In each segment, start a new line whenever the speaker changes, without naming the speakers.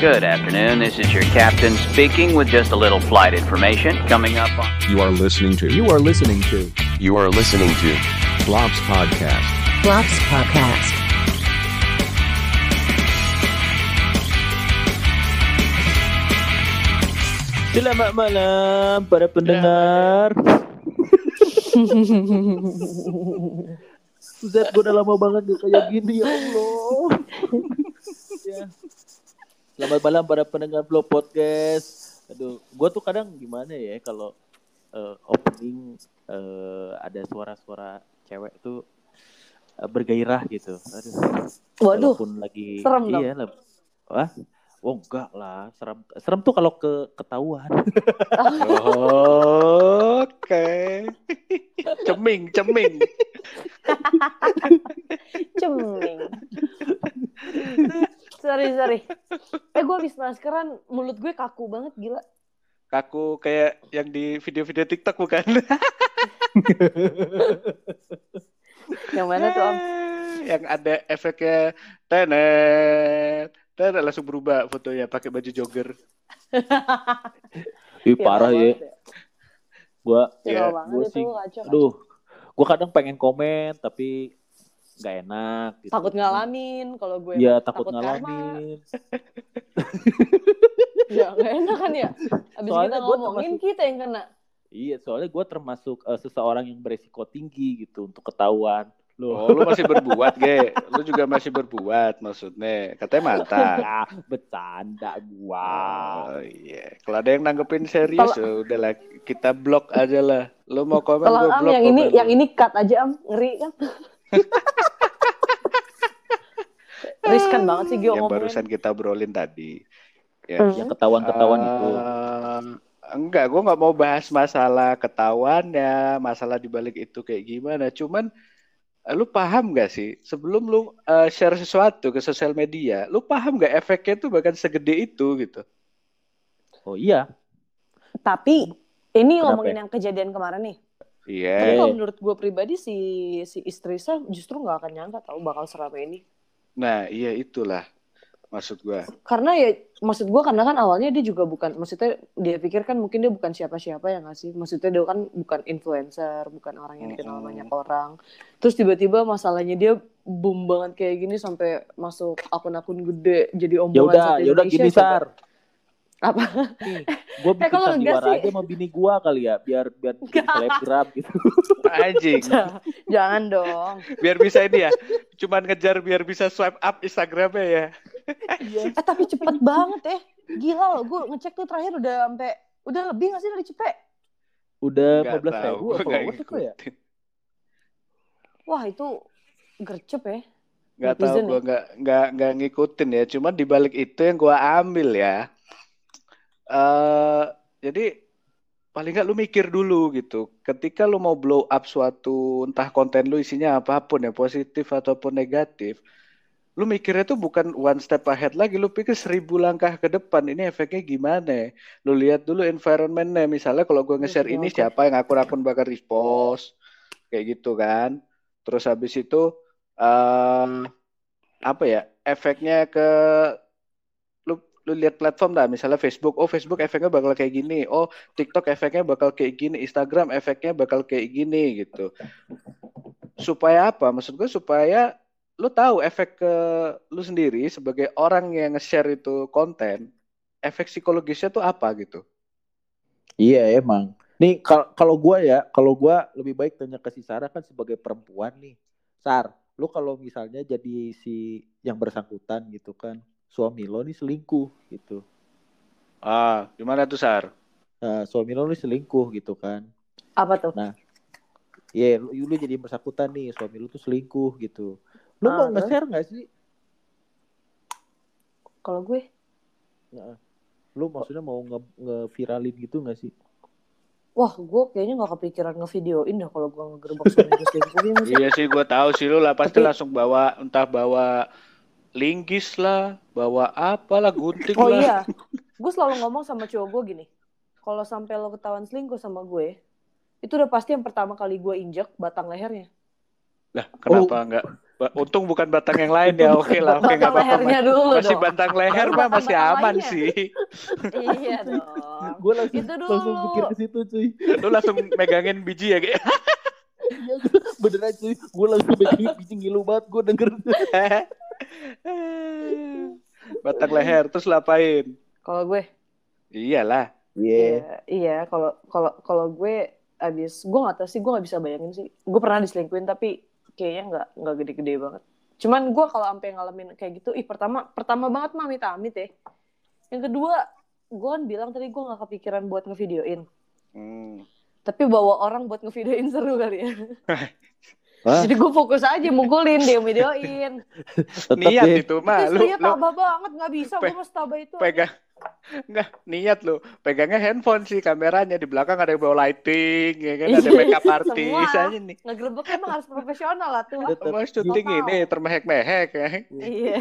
Good afternoon. This is your captain speaking with just a little flight information coming up on.
You are listening to
You are listening to
You are listening to
Blobs Podcast.
Flops Podcast.
Selamat malam para pendengar. Zat gue udah lama banget gak kayak gini ya Allah. Selamat malam para pendengar Vlog Podcast. Aduh, gue tuh kadang gimana ya kalau eh, opening eh, ada suara-suara cewek tuh eh, bergairah gitu. Aduh.
Waduh,
Walaupun lagi
serem dong.
iya lah. Wah, oh enggak lah, serem. Serem tuh kalau ke ketahuan.
Oke. ceming, ceming.
ceming. sorry, sorry. Eh, gue habis maskeran, mulut gue kaku banget, gila.
Kaku kayak yang di video-video TikTok bukan?
Yang mana tuh, Om?
yang ada efeknya tenet. Tenet langsung berubah fotonya pakai baju jogger.
Ih,
Ya,
parah ya.
Ya,
banget
gua
itu,
sih, aduh, gua kadang pengen komen tapi nggak enak. Gitu.
Takut ngalamin, kalau gue
Iya
mah
takut,
karma.
ngalamin.
Ya, gak enak kan ya? Abis
Soalnya
kita
gue
ngomongin,
termasuk-
kita yang kena.
Iya, soalnya gue termasuk eh, seseorang yang beresiko tinggi gitu untuk ketahuan.
Oh,
Loh,
lu masih berbuat, Ge. Lu juga masih berbuat maksudnya. Katanya mantap.
ya, bercanda gua.
Oh iya. Kalau ada yang nanggepin serius, ya udahlah kita blok aja lah. Lu mau komen
Tolong,
gue
Am,
blok.
yang ini,
lu.
yang ini cut aja, Am. Ngeri kan? Riskan banget sih, Gio
yang
ngomongin.
barusan kita obrolin tadi. Ya.
Hmm.
Yang ketahuan-ketahuan itu.
Eh, enggak, gue nggak mau bahas masalah ketahuannya, masalah dibalik itu kayak gimana. Cuman eh, lu paham gak sih sebelum lu eh, share sesuatu ke sosial media, lu paham gak efeknya tuh bahkan segede itu gitu?
Oh iya,
Tapi, ini
Kenapa
ngomongin
ya?
yang kejadian kemarin nih.
Iya.
Tapi
Eh.
kalau menurut gue pribadi si si istri saya justru nggak akan nyangka tahu bakal seramai ini.
Nah, iya itulah maksud gue.
Karena ya maksud gue karena kan awalnya dia juga bukan maksudnya dia pikir kan mungkin dia bukan siapa-siapa ya nggak sih. Maksudnya dia kan bukan influencer, bukan orang yang dikenal
Mm-mm.
banyak orang. Terus tiba-tiba masalahnya dia boom banget kayak gini sampai masuk akun-akun gede jadi
ya
omongan
udah,
satu
ya udah
Indonesia,
gini. Sar.
Apa?
Nih, gue bikin
kalau enggak
sandiwara
sih-
aja sama bini gua kali ya, biar biar bikin selebgram gitu.
Anjing.
Jangan dong.
biar bisa ini ya. Cuman ngejar biar bisa swipe up Instagramnya ya.
Eh tapi cepet banget eh. Gila loh, gue ngecek tuh terakhir udah sampai udah lebih gak sih dari cepet?
Udah 15
tahu,
ribu followers itu ya.
Wah itu gercep ya.
nggak tahu
Netizen
gue nggak nggak nggak ngikutin ya cuman dibalik itu yang gue ambil ya eh jadi paling nggak lu mikir dulu gitu. Ketika lu mau blow up suatu entah konten lu isinya apa pun ya positif ataupun negatif lu mikirnya tuh bukan one step ahead lagi. Lu pikir seribu langkah ke depan ini efeknya gimana? Lu lihat dulu environmentnya. Misalnya kalau gue nge-share
Oke,
ini siapa yang akun-akun bakal repost kayak gitu kan. Terus habis itu eh apa ya efeknya ke lu lihat platform dah misalnya Facebook oh Facebook efeknya bakal kayak gini oh TikTok efeknya bakal kayak gini Instagram efeknya bakal kayak gini gitu supaya apa maksud gue supaya lu tahu efek ke lu sendiri sebagai orang yang nge-share itu konten efek psikologisnya tuh apa gitu
Iya emang. Nih kal- kalau gua ya, kalau gua lebih baik tanya ke si Sarah kan sebagai perempuan nih. Sar, lu kalau misalnya jadi si yang bersangkutan gitu kan, suami lo nih selingkuh gitu.
ah gimana tuh Sar
Nah, suami lo nih selingkuh gitu kan.
Apa tuh?
Iya, lu, lu jadi bersangkutan nih, suami lu tuh selingkuh gitu. Lu
Ah,
mau nge-share nggak sih?
Kalau gue
Lu maksudnya mau nge- nge-viralin gitu nggak sih?
Wah, gue kayaknya gak kepikiran ngevideoin dah kalau gue ngegerebek suami gue selingkuh ya?
Iya sih gue tahu sih lu lah pasti
Tapi-
langsung bawa entah bawa linggis lah, bawa apalah gunting
Oh
lah.
iya, gue selalu ngomong sama cowok gue gini, kalau sampai lo ketahuan selingkuh sama gue, itu udah pasti yang pertama kali gue injek batang lehernya.
Lah, kenapa enggak Ba- Untung bukan batang yang lain ya. Oke lah, oke nggak
Batang
apa-apa.
lehernya
Mas-
dulu
Masih
dong.
batang leher mah masih aman
lainnya.
sih.
iya dong.
Gue langsung
Itu dulu.
langsung pikir ke situ cuy.
Lu langsung megangin biji ya kayak.
Iya beneran cuy. Gue langsung bikin biji ngilu banget gue denger.
batang leher terus lapain.
Kalau gue
Iyalah.
Iya, iya. Kalau kalau kalau gue abis, gue nggak tahu sih, gue nggak bisa bayangin sih. Gue pernah diselingkuhin tapi kayaknya nggak nggak gede-gede banget. Cuman gue kalau sampai ngalamin kayak gitu, ih pertama pertama banget mah amit-amit ya. Yang kedua, gue kan bilang tadi gue nggak kepikiran buat ngevideoin.
Hmm.
Tapi bawa orang buat ngevideoin seru kali ya.
Hah?
Jadi gue fokus aja mukulin dia videoin.
Tetep
Niat
deh.
itu mah lu lu
tabah banget, nggak bisa gue mas tabah itu.
pegang Enggak, niat lu. Pegangnya handphone sih kameranya di belakang ada yang bawa lighting ya kan ada
Iya,
makeup artist
semua.
aja nih.
Ngegerebek emang harus profesional lah tuh.
Tetep
Mau syuting
Total.
ini termehek-mehek ya.
Iya.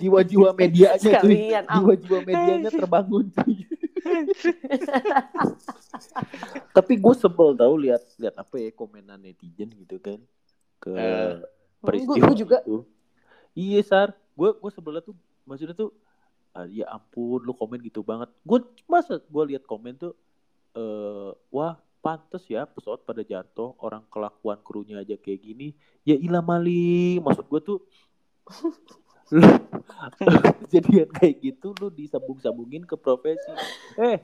Jiwa-jiwa medianya.
Sekalian, am.
Jiwa-jiwa medianya terbangun cuy. Tapi gue sebel tau lihat lihat apa ya komenan netizen gitu kan ke
Eh.
peristiwa
Gua- gua juga.
itu. Iya sar, gue gue sebelnya tuh maksudnya tuh ah, ya ampun lu komen gitu banget. Gue masa gue lihat komen tuh eh wah pantes ya pesawat pada jatuh orang kelakuan krunya aja kayak gini ya ilah maling maksud gue tuh lu kejadian kayak gitu lu disambung-sambungin ke profesi eh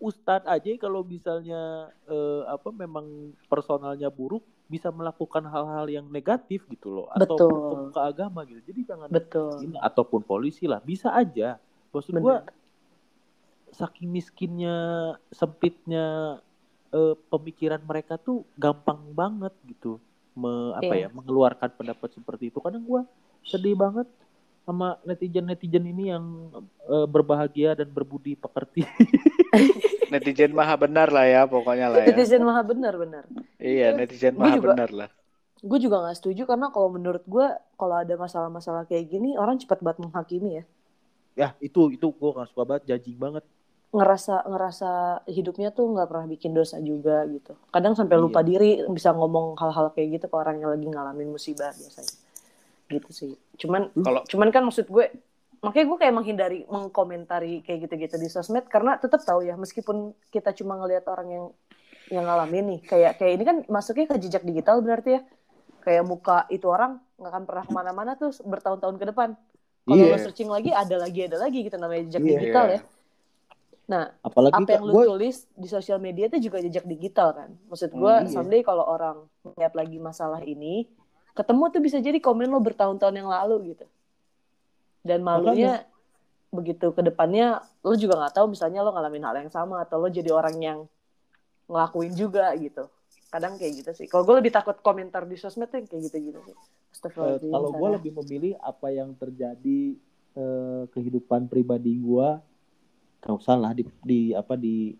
Ustadz aja kalau misalnya eh, apa memang personalnya buruk bisa melakukan hal-hal yang negatif gitu loh
Betul.
ataupun ke agama gitu jadi jangan
Betul.
ini ataupun polisi lah bisa aja maksud
Bener.
saking miskinnya sempitnya eh, pemikiran mereka tuh gampang banget gitu me, apa
Iya.
ya mengeluarkan pendapat seperti itu kadang gua sedih banget sama netizen netizen ini yang eh, berbahagia dan berbudi pekerti
Netizen maha benar lah ya pokoknya lah ya.
Netizen maha benar benar.
Iya, netizen
Gua
maha
juga.
benar lah.
Gue juga nggak setuju karena kalau menurut gue kalau ada masalah-masalah kayak gini orang cepat banget menghakimi ya.
ya itu itu gua gak suka banget judging banget
Ngerasa ngerasa hidupnya tuh nggak pernah bikin dosa juga gitu. Kadang sampai
Iya.
lupa diri bisa ngomong hal-hal kayak gitu ke orang yang lagi ngalamin musibah biasanya. Gitu sih. Cuman
Kalau
cuman kan maksud gue makanya gue kayak menghindari mengkomentari kayak gitu-gitu di sosmed karena tetap tahu ya meskipun kita cuma ngelihat orang yang yang ngalamin nih kayak kayak ini kan masuknya ke jejak digital berarti ya kayak muka itu orang nggak akan pernah ke mana-mana tuh bertahun-tahun ke depan kalau
Iya.
lo searching lagi ada lagi ada lagi gitu namanya jejak
Iya.
digital ya nah
apalagi
apa yang lu
gua
tulis di sosial media itu juga jejak digital kan maksud gue
Hmm, iya.
someday kalau orang melihat lagi masalah ini ketemu tuh bisa jadi komen lo bertahun-tahun yang lalu gitu. Dan malunya begitu ke depannya lo juga nggak tahu misalnya lo ngalamin hal yang sama atau lo jadi orang yang ngelakuin juga gitu. Kadang kayak gitu sih. Kalau gue lebih takut komentar di sosmed tuh kayak gitu-gitu sih.
Eh,
Astagfirullahaladzim,
kalau gue lebih memilih apa yang terjadi eh, kehidupan pribadi gue nggak usah lah di, di apa di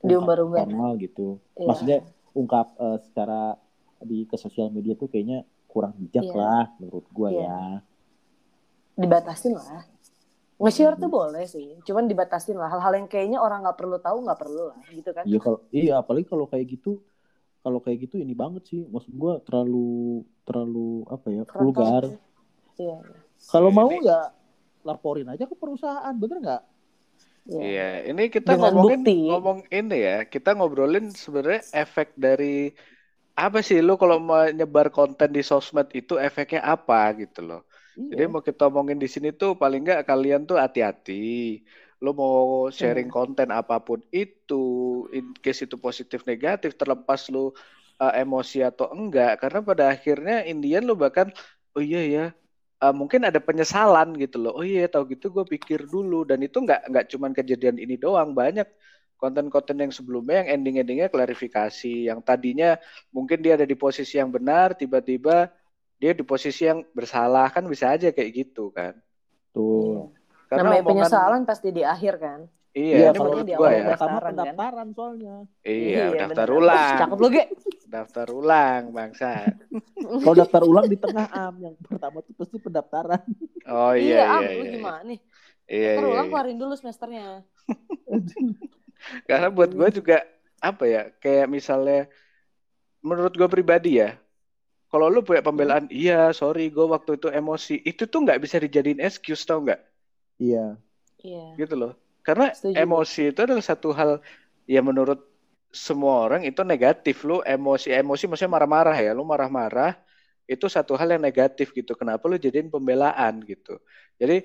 Diumbar-umbar.
gitu.
Iya.
maksudnya ungkap eh, secara di ke sosial media tuh kayaknya kurang bijak
Iya.
lah menurut gue
Iya.
ya.
Dibatasin lah. Nge-share tuh boleh sih cuman dibatasin lah. Hal-hal yang kayaknya orang nggak perlu tahu nggak perlu lah gitu kan?
Iya kalau iya apalagi kalau kayak gitu kalau kayak gitu ini banget sih. Maksud gue terlalu terlalu apa ya
Frontal.
vulgar.
iya
kalau
Iya,
mau ya laporin aja ke perusahaan bener nggak?
Iya.
Iya, ini kita
Dengan
ngomongin
bukti.
ngomong ini ya, kita ngobrolin sebenarnya efek dari apa sih lu kalau mau nyebar konten di sosmed itu efeknya apa gitu loh. Jadi
Iya.
mau kita omongin di sini tuh paling nggak kalian tuh hati-hati. Lu mau sharing konten apa pun itu, in case itu positif negatif, terlepas lu uh, emosi atau enggak, karena pada akhirnya Indian lu bahkan, oh iya ya, uh, mungkin ada penyesalan gitu loh. Oh iya, tahu gitu gue pikir dulu. Dan itu nggak nggak cuman kejadian ini doang, banyak konten-konten yang sebelumnya yang ending-endingnya klarifikasi, yang tadinya mungkin dia ada di posisi yang benar, tiba-tiba dia di posisi yang bersalah kan bisa aja kayak gitu kan.
tuh
Karena
namanya
omongan
penyesalan pasti di akhir kan
iya, ini
kalau
menurut gua ya.
pertama
Pendaftaran, kan?
pendaftaran soalnya
Iya, daftar
bener.
ulang.
cakep lu ge
Daftar ulang, bangsa.
kalau daftar ulang di tengah am yang pertama tuh pasti pendaftaran
Oh
iya,
iya,
am
iya,
lu
iya.
gimana nih
Iya,
Ntar
iya,
ulang
iya.
keluarin dulu semesternya
Karena buat gue juga apa ya, kayak misalnya menurut gue pribadi ya, kalau lu punya pembelaan, iya sorry gue waktu itu emosi, itu tuh nggak bisa dijadiin excuse tau nggak?
Iya.
Iya.
Gitu loh. Karena
Setuju.
emosi itu adalah satu hal yang menurut semua orang itu negatif. Lu emosi, emosi maksudnya marah-marah ya. Lu marah-marah itu satu hal yang negatif gitu. Kenapa lu jadiin pembelaan gitu? Jadi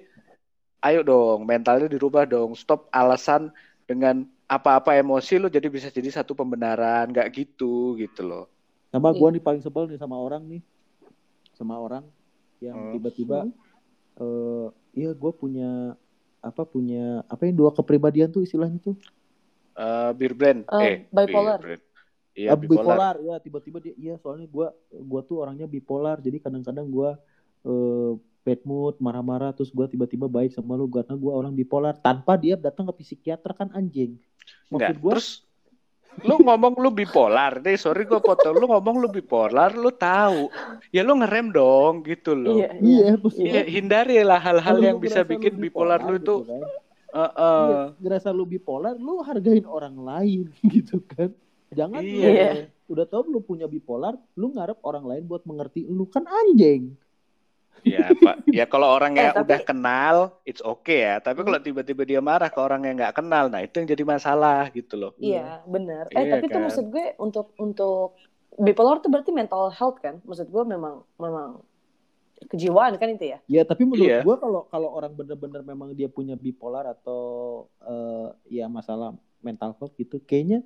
ayo dong mentalnya dirubah dong. Stop alasan dengan apa-apa emosi lu jadi bisa jadi satu pembenaran. Nggak gitu gitu loh.
Sama
Iya.
gua nih paling sebel nih sama orang nih. Sama orang yang
Hmm.
tiba-tiba eh iya gue punya apa punya apa yang dua kepribadian tuh istilahnya tuh
Eh, beer brand.
Eh, bipolar.
beer brand. Iya,
Ah,
bipolar.
ya tiba-tiba dia iya soalnya gua gua tuh orangnya bipolar jadi kadang-kadang gua eh bad mood marah-marah terus gua tiba-tiba baik sama lu karena gua orang bipolar tanpa dia datang ke psikiater kan anjing maksud gua
Terus lu ngomong lu bipolar deh, sorry gue potong. Lu ngomong lu bipolar, lu tahu. Ya lu ngerem dong gitu loh.
Iya, iya.
iya
Iya,
gua,
hindarilah hal-hal yang
lu
bisa bikin
lu
bipolar lu itu.
gitu kan.
Heeh.
Iya, ngerasa lu bipolar lu hargain orang lain gitu kan jangan lu
Iya.
udah tau lu punya bipolar lu ngarep orang lain buat mengerti lu kan anjing
Ya, Pak. Ya kalau orangnya
Eh, tapi-
udah kenal, it's okay ya. Tapi kalau tiba-tiba dia marah ke orang yang nggak kenal, nah itu yang jadi masalah gitu loh.
Iya, benar. Eh,
Iya
tapi tuh
kan?
maksud gue untuk untuk bipolar tuh berarti mental health kan? Maksud gue memang memang kejiwaan kan itu ya?
Ya tapi menurut
Iya.
gua kalau kalau orang bener-bener memang dia punya bipolar atau eh, ya masalah mental health gitu, kayaknya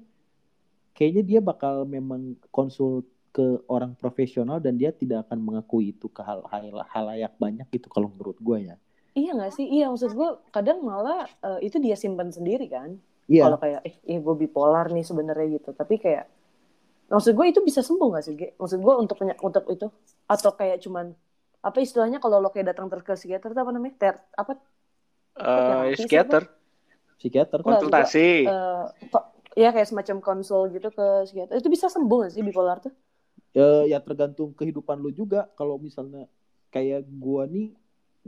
kayaknya dia bakal memang konsul ke orang profesional dan dia tidak akan mengakui itu ke hal hal halayak banyak gitu kalau menurut gua ya.
Iya nggak sih? Iya maksud gue kadang malah eh, itu dia simpan sendiri kan?
Iya.
Kalau kayak eh, eh gue bipolar nih sebenarnya gitu. Tapi kayak maksud gue itu bisa sembuh nggak sih? Ge? Maksud gue untuk untuk itu atau kayak cuman apa istilahnya kalau lo kayak datang ter ke psikiater itu apa namanya? Ter apa?
Eh,
sih,
psikiater,
Psikiater
konsultasi.
eh, kok ya kayak semacam konsul gitu ke psikiater. Itu bisa sembuh nggak sih bipolar tuh?
Eh, ya tergantung kehidupan lu juga kalau misalnya kayak gua nih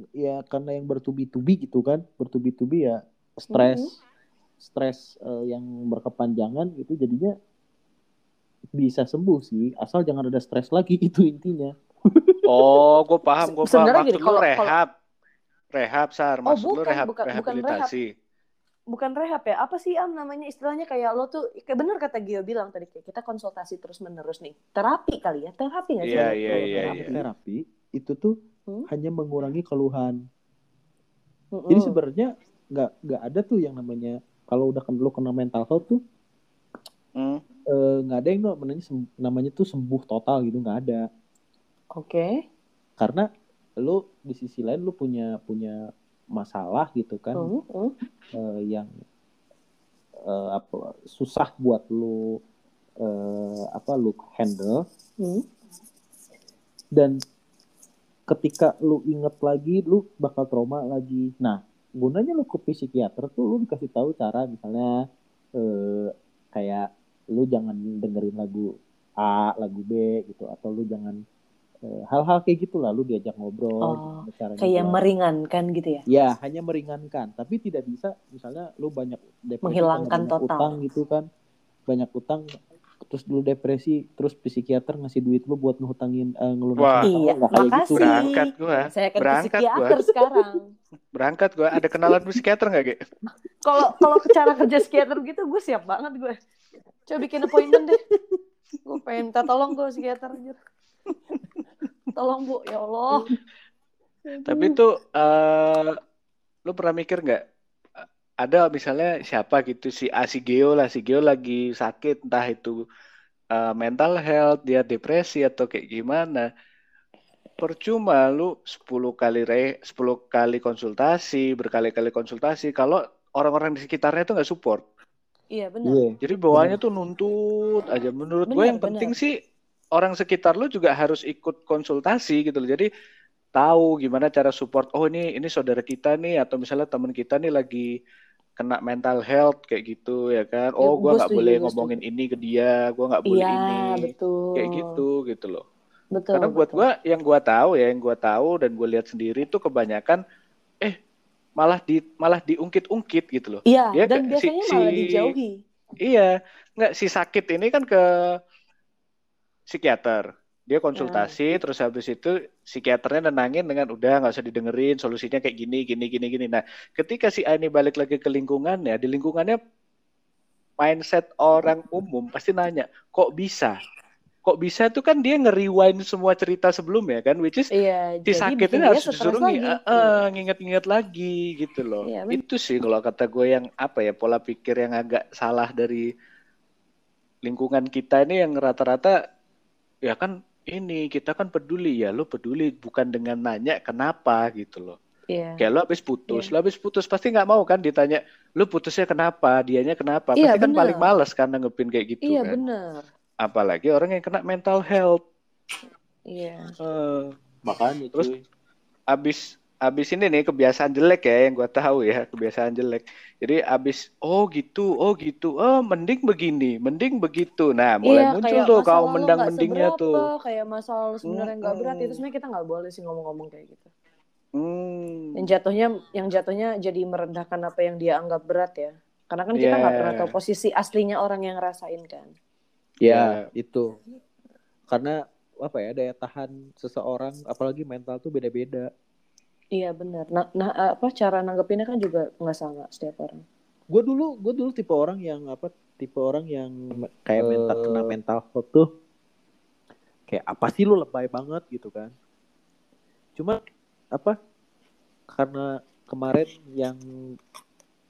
ya karena yang bertubi-tubi gitu kan bertubi-tubi ya stres stres eh, yang berkepanjangan gitu jadinya bisa sembuh sih asal jangan ada stres lagi itu intinya
Oh, gue paham, gue paham.
Sebenarnya
Maksud
gini,
lu
kalau-
rehab. Rehab, Sar. Maksud lu
bukan,
rehab,
bukan- bukan
rehabilitasi.
Bukan rehab ya apa sih am namanya istilahnya kayak lo tuh kayak bener kata Gio bilang tadi kayak kita konsultasi terus menerus nih terapi kali ya terapi nggak sih
Iya,
Lo?
iya, iya,
terapi,
iya.
terapi itu tuh
Hmm.
hanya mengurangi keluhan
Mm-mm.
jadi sebenarnya nggak nggak ada tuh yang namanya kalau udah lu kena mental health tuh
Hmm.
eh, nggak ada yang namanya namanya tuh sembuh total gitu nggak ada
oke
karena lu di sisi lain lu punya punya masalah gitu kan
Hmm, hmm.
eh, yang eh, apa susah buat lu eh, apa lu handle
Hmm.
dan ketika lu inget lagi lu bakal trauma lagi nah gunanya lu ke psikiater tuh lu dikasih tahu cara misalnya eh, kayak lu jangan dengerin lagu A lagu B gitu atau lu jangan hal-hal kayak gitu lah lu diajak ngobrol
Oh,
caranya
kayak
buat-
meringankan gitu ya
Ya, hanya meringankan, tapi tidak bisa misalnya lu banyak depresi
Menghilangkan
banyak
total.
utang gitu kan. Banyak utang terus lu depresi, terus psikiater ngasih duit lu buat ngehutangin eh, ngelunasin
Wah.
Iya,
kayak gitu.
makasih.
Berangkat gua.
saya akan ke
Berangkat
psikiater
gua.
sekarang
Berangkat gua. Ada kenalan psikiater nggak, Ge?
kalau kalau cara kerja psikiater gitu gue siap banget gue coba bikin appointment deh gue pengen minta tolong gue psikiater anjir tolong bu ya Allah
Tapi itu eh lu pernah mikir nggak? Ada misalnya siapa gitu si A si Geo lah, si Geo lagi sakit entah itu eh, mental health, dia depresi atau kayak gimana. Percuma lu 10 kali re 10 kali konsultasi, berkali-kali konsultasi kalau orang-orang di sekitarnya itu nggak support.
iya benar
Iya.
Jadi bawaannya tuh nuntut aja. Menurut gue
Benar,
yang penting
benar.
sih orang sekitar lu juga harus ikut konsultasi gitu loh. Jadi tahu gimana cara support. Oh ini ini saudara kita nih atau misalnya teman kita nih lagi kena mental health kayak gitu ya kan. Oh
Ya,
gua
gua
nggak
setuju,
boleh ngomongin ini ke dia. Gua nggak boleh
iya
ini.
betul
Kayak gitu gitu loh.
betul
Karena buat
betul.
gua yang gua tahu ya, yang gua tahu dan gue lihat sendiri tuh kebanyakan eh malah di malah diungkit-ungkit gitu loh.
iya
Ya,
dan
ke- si-
biasanya malah dijauhi
Iya, nggak si sakit ini kan ke psikiater, dia konsultasi terus habis itu psikiaternya nenangin dengan udah nggak usah didengerin solusinya kayak gini gini gini gini. Nah ketika si A ini balik lagi ke lingkungannya di lingkungannya mindset orang umum pasti nanya kok bisa? Kok bisa? Tuh kan dia nge-rewind semua cerita sebelumnya kan which is
Iya,
si sakitnya harus disuruh
lagi.
eh, eh, nginget-nginget lagi gitu loh.
Iya,
itu sih kalau kata gue yang apa ya pola pikir yang agak salah dari lingkungan kita ini yang rata-rata ya kan ini kita kan peduli ya lo peduli bukan dengan nanya kenapa gitu loh.
Iya.
Kayak lo habis putus, lo habis putus pasti nggak mau kan ditanya lo putusnya kenapa, dianya kenapa.
Iya,
Pasti kan
bener.
paling males kan nanggepin kayak gitu
Iya
kan.
benar.
Apalagi orang yang kena mental health.
Iya.
Eh,
Makanya
Terus
cuy.
abis abis ini nih kebiasaan jelek ya yang gue tahu ya kebiasaan jelek. Jadi abis oh gitu, oh gitu, oh mending begini, mending begitu. Nah mulai
iya,
muncul
kayak
tuh
lo
mendang mendingnya
seberapa,
tuh.
Kayak masalah lo sebenarnya nggak berat itu sebenarnya kita nggak boleh sih ngomong-ngomong kayak gitu.
Hmm.
Yang jatuhnya yang jatuhnya jadi merendahkan apa yang dia anggap berat ya. Karena kan kita nggak
Yeah.
pernah tahu posisi aslinya orang yang ngerasain kan.
Ya, itu. Karena apa ya daya tahan seseorang apalagi mental tuh beda-beda.
Iya benar. Nah, nah apa cara nanggepinnya kan juga nggak sama setiap orang.
Gue dulu gue dulu tipe orang yang apa tipe orang yang kayak mental
Eh.
kena mental health tuh kayak apa sih lu lebay banget gitu kan. Cuma apa karena kemarin yang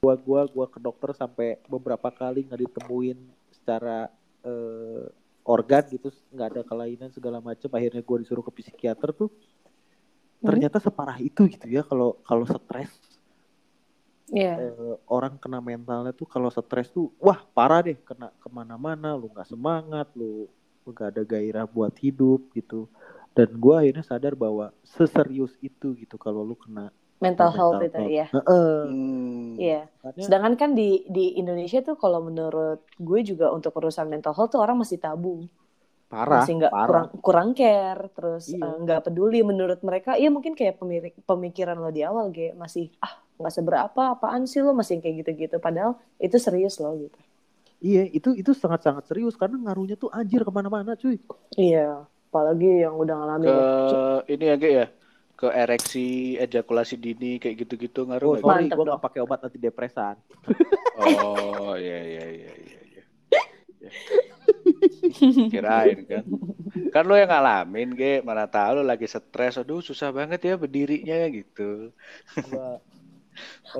gua gua gua ke dokter sampai beberapa kali nggak ditemuin secara eh, organ gitu nggak ada kelainan segala macam akhirnya gua disuruh ke psikiater tuh ternyata separah itu gitu ya kalau kalau stres
Iya.
eh, orang kena mentalnya tuh kalau stres tuh wah parah deh kena ke mana-mana lu nggak semangat lu nggak ada gairah buat hidup gitu dan gua akhirnya sadar bahwa seserius itu gitu kalau lu kena
Mental
mental
health itu
health.
ya.
Heeh.
Hmm.
Iya.
Makanya-
Sedangkan kan di di Indonesia tuh kalau menurut gue juga untuk urusan mental health tuh orang masih tabu.
Parah
masih nggak
parah
kurang kurang care terus
Iya.
eh, nggak peduli menurut mereka iya mungkin kayak pemirik, pemikiran lo di awal ge masih ah nggak seberapa apaan sih lo masih kayak gitu-gitu padahal itu serius lo gitu
iya itu itu sangat sangat serius karena ngaruhnya tuh anjir ke mana-mana cuy
iya apalagi yang udah ngalamin
Ke ini ya Ge, ya ke ereksi, ejakulasi dini kayak gitu-gitu
oh
ngaruh nggak?
sorry
dong.
nggak pakai obat antidepresan
Oh iya iya iya iya. iya. Kirain kan. Kan lo yang ngalamin, Ge. Mana tahu lo lagi stres. Aduh, susah banget ya berdirinya gitu.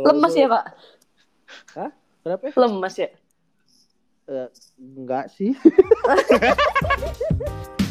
Lemas ya pak
kenapa ya?
lemas ya
Eh, enggak sih